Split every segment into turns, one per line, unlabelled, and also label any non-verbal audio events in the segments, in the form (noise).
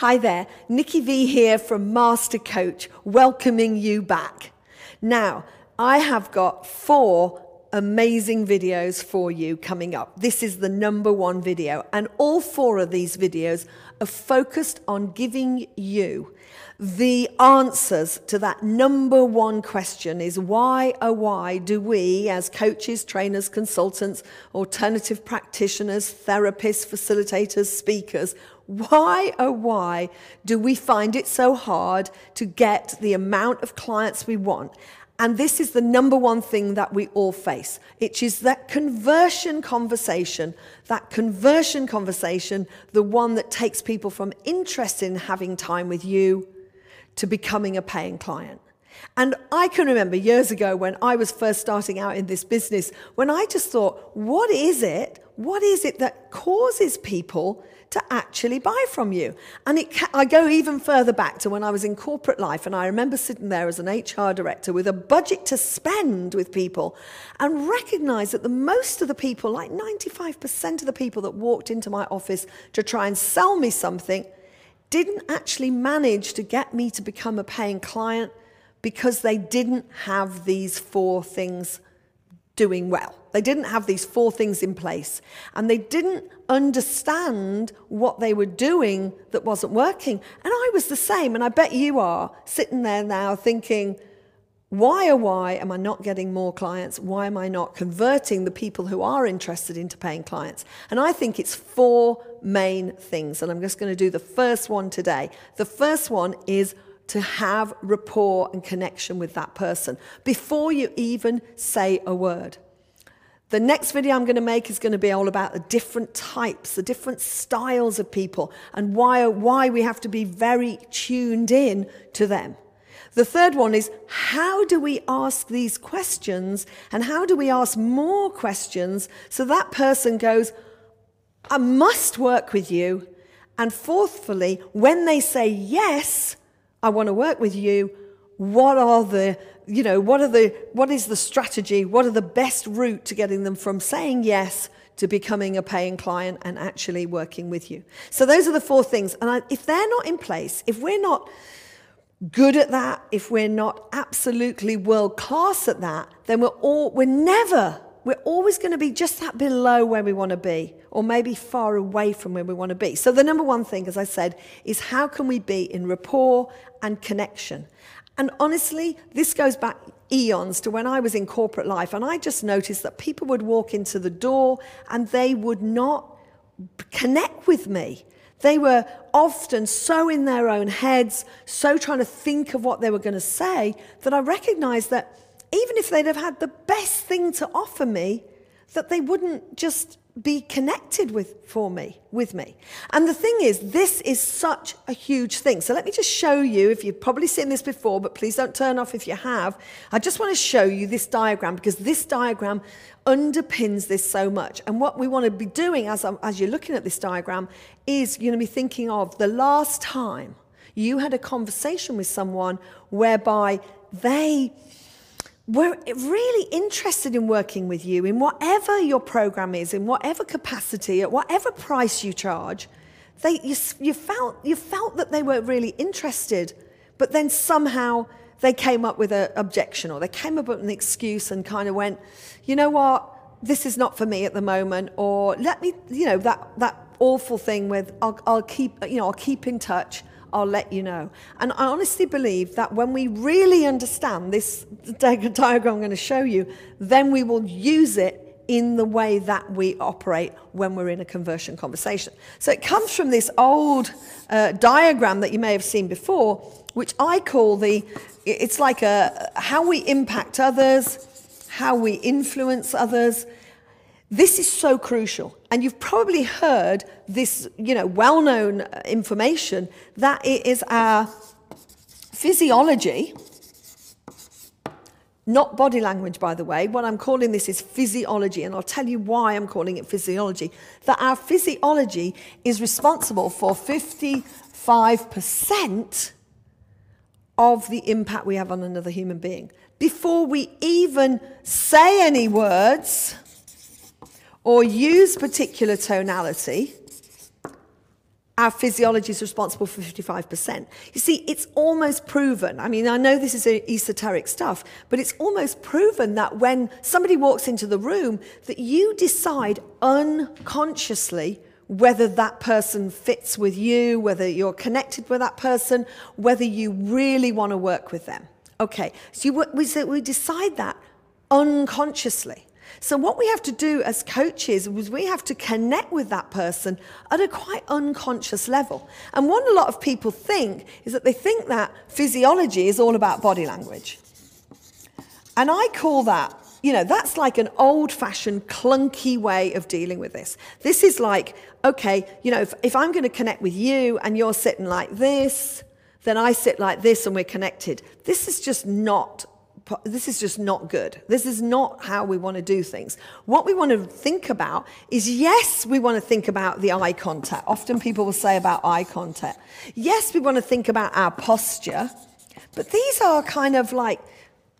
Hi there, Nikki V here from Master Coach, welcoming you back. Now, I have got four amazing videos for you coming up. This is the number one video, and all four of these videos are focused on giving you the answers to that number one question is why, oh, why do we, as coaches, trainers, consultants, alternative practitioners, therapists, facilitators, speakers, why, oh, why do we find it so hard to get the amount of clients we want? And this is the number one thing that we all face. It is that conversion conversation, that conversion conversation, the one that takes people from interest in having time with you to becoming a paying client. And I can remember years ago when I was first starting out in this business, when I just thought, what is it? What is it that causes people to actually buy from you? And it, I go even further back to when I was in corporate life, and I remember sitting there as an HR director with a budget to spend with people and recognize that the most of the people, like 95% of the people that walked into my office to try and sell me something, didn't actually manage to get me to become a paying client because they didn't have these four things doing well. They didn't have these four things in place and they didn't understand what they were doing that wasn't working. And I was the same, and I bet you are sitting there now thinking, why or why am I not getting more clients? Why am I not converting the people who are interested into paying clients? And I think it's four main things. And I'm just going to do the first one today. The first one is to have rapport and connection with that person before you even say a word. The next video I'm going to make is going to be all about the different types, the different styles of people, and why, why we have to be very tuned in to them. The third one is how do we ask these questions and how do we ask more questions so that person goes, I must work with you. And fourthly, when they say yes, I want to work with you, what are the, you know, what are the, what is the strategy? What are the best route to getting them from saying yes to becoming a paying client and actually working with you? So those are the four things. And I, if they're not in place, if we're not good at that, if we're not absolutely world class at that, then we're all, we're never, we're always going to be just that below where we want to be, or maybe far away from where we want to be. So the number one thing, as I said, is how can we be in rapport and connection? And honestly, this goes back eons to when I was in corporate life, and I just noticed that people would walk into the door and they would not connect with me. They were often so in their own heads, so trying to think of what they were going to say, that I recognized that even if they'd have had the best thing to offer me, that they wouldn't just be connected with for me with me. And the thing is this is such a huge thing. So let me just show you if you've probably seen this before but please don't turn off if you have. I just want to show you this diagram because this diagram underpins this so much. And what we want to be doing as, um, as you're looking at this diagram is you're going to be thinking of the last time you had a conversation with someone whereby they we're really interested in working with you in whatever your program is, in whatever capacity, at whatever price you charge. They, you, you, felt, you felt that they were really interested, but then somehow they came up with an objection or they came up with an excuse and kind of went, you know what, this is not for me at the moment, or let me, you know, that, that awful thing with, I'll, I'll keep, you know, I'll keep in touch. I'll let you know. And I honestly believe that when we really understand this (laughs) diagram I'm going to show you, then we will use it in the way that we operate when we're in a conversion conversation. So it comes from this old uh, diagram that you may have seen before, which I call the, it's like a, how we impact others, how we influence others, this is so crucial. And you've probably heard this, you know, well-known uh, information that it is our physiology, not body language, by the way. What I'm calling this is physiology, and I'll tell you why I'm calling it physiology. That our physiology is responsible for 55% of the impact we have on another human being. Before we even say any words, or use particular tonality, our physiology is responsible for 55%. You see, it's almost proven. I mean, I know this is esoteric stuff, but it's almost proven that when somebody walks into the room, that you decide unconsciously whether that person fits with you, whether you're connected with that person, whether you really want to work with them. Okay, so you, we, we decide that unconsciously. So, what we have to do as coaches is we have to connect with that person at a quite unconscious level. And what a lot of people think is that they think that physiology is all about body language. And I call that, you know, that's like an old fashioned, clunky way of dealing with this. This is like, okay, you know, if, if I'm going to connect with you and you're sitting like this, then I sit like this and we're connected. This is just not this is just not good. This is not how we want to do things. What we want to think about is yes, we want to think about the eye contact. Often people will say about eye contact. Yes, we want to think about our posture, but these are kind of like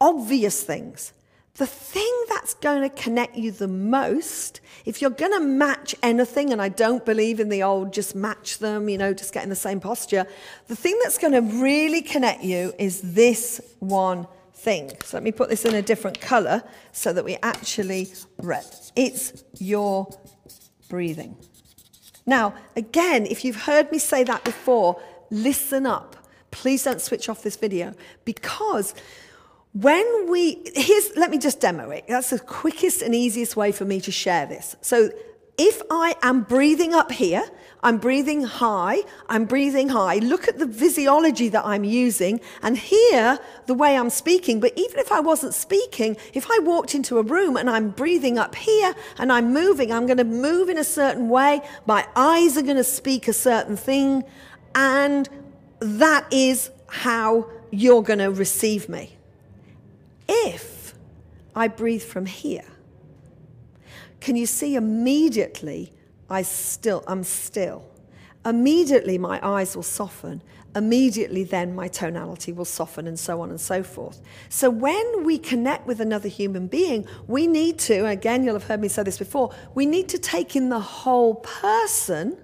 obvious things. The thing that's going to connect you the most, if you're going to match anything, and I don't believe in the old just match them, you know, just get in the same posture, the thing that's going to really connect you is this one thing. So let me put this in a different color so that we actually read. It's your breathing. Now, again, if you've heard me say that before, listen up. Please don't switch off this video because when we, here's, let me just demo it. That's the quickest and easiest way for me to share this. So if I am breathing up here, I'm breathing high, I'm breathing high. Look at the physiology that I'm using and hear the way I'm speaking. But even if I wasn't speaking, if I walked into a room and I'm breathing up here and I'm moving, I'm going to move in a certain way. My eyes are going to speak a certain thing. And that is how you're going to receive me. If I breathe from here, can you see immediately I still, I'm still. Immediately my eyes will soften. Immediately then my tonality will soften and so on and so forth. So when we connect with another human being, we need to, again, you'll have heard me say this before, we need to take in the whole person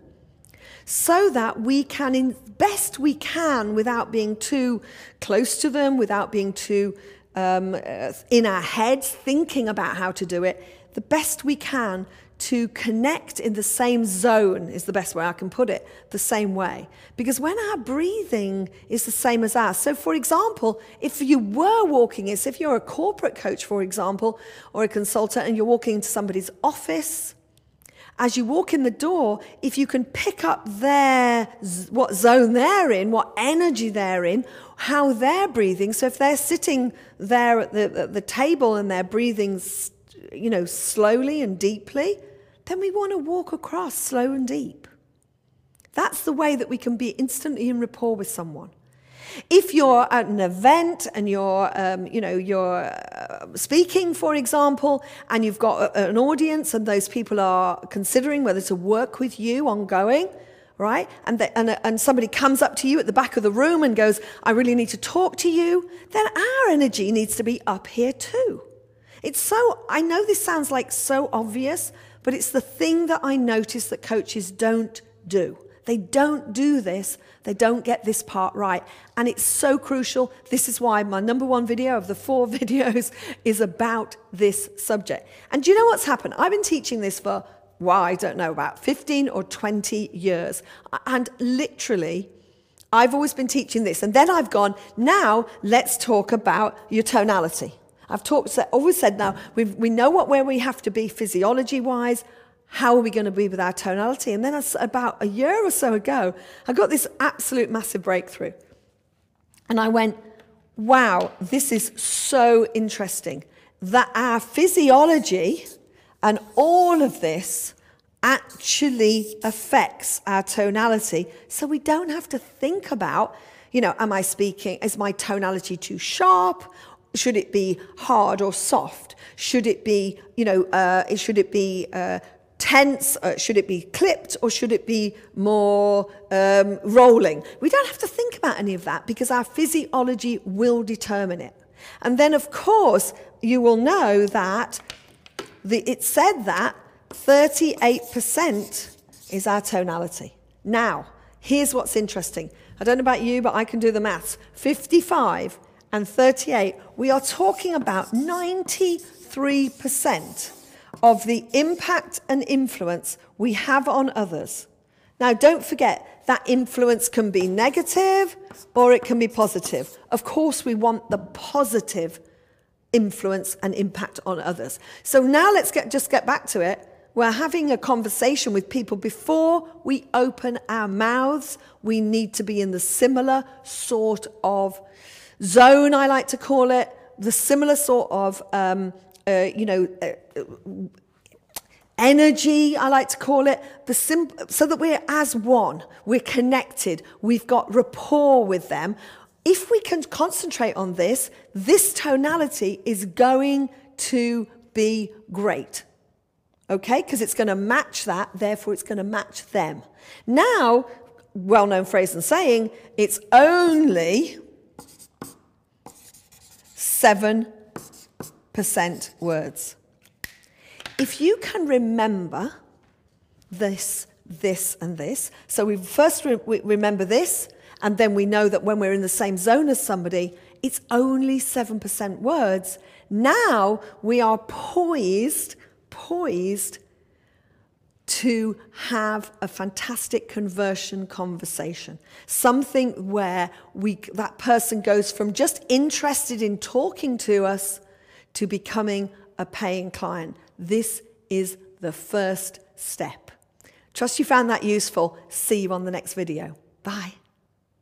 so that we can, in best we can, without being too close to them, without being too um, uh, in our heads thinking about how to do it, the best we can to connect in the same zone is the best way I can put it, the same way. Because when our breathing is the same as ours, so for example, if you were walking, if you're a corporate coach, for example, or a consultant, and you're walking into somebody's office, as you walk in the door, if you can pick up their, what zone they're in, what energy they're in, how they're breathing. So if they're sitting there at the, at the table and they're breathing you know, slowly and deeply, then we want to walk across slow and deep. That's the way that we can be instantly in rapport with someone. If you're at an event and you're, um, you know, you're uh, speaking, for example, and you've got a, an audience and those people are considering whether to work with you ongoing, right? And, the, and, and somebody comes up to you at the back of the room and goes, I really need to talk to you, then our energy needs to be up here too. It's so, I know this sounds like so obvious, but it's the thing that I notice that coaches don't do. They don't do this. They don't get this part right. And it's so crucial. This is why my number one video of the four (laughs) videos is about this subject. And do you know what's happened? I've been teaching this for, well, I don't know, about 15 or 20 years. And literally, I've always been teaching this. And then I've gone, now let's talk about your tonality. I've talked, always said now, we we know what, where we have to be physiology wise. How are we going to be with our tonality? And then about a year or so ago, I got this absolute massive breakthrough. And I went, wow, this is so interesting that our physiology and all of this actually affects our tonality. So we don't have to think about, you know, am I speaking, is my tonality too sharp should it be hard or soft? Should it be, you know, uh, should it be uh, tense? Uh, should it be clipped or should it be more um, rolling? We don't have to think about any of that because our physiology will determine it. And then, of course, you will know that the, it said that 38% is our tonality. Now, here's what's interesting. I don't know about you, but I can do the maths. 55 and 38, we are talking about 93% of the impact and influence we have on others. Now, don't forget that influence can be negative or it can be positive. Of course, we want the positive influence and impact on others. So now let's get, just get back to it. We're having a conversation with people before we open our mouths. We need to be in the similar sort of zone, I like to call it, the similar sort of, um, uh, you know, uh, energy, I like to call it, the sim- so that we're as one, we're connected, we've got rapport with them. If we can concentrate on this, this tonality is going to be great. Okay? Because it's going to match that, therefore, it's going to match them. Now, well known phrase and saying, it's only 7% words. If you can remember this, this, and this, so we first re- we remember this, and then we know that when we're in the same zone as somebody, it's only 7% words. Now we are poised, poised to have a fantastic conversion conversation. Something where we, that person goes from just interested in talking to us to becoming a paying client. This is the first step. Trust you found that useful. See you on the next video. Bye.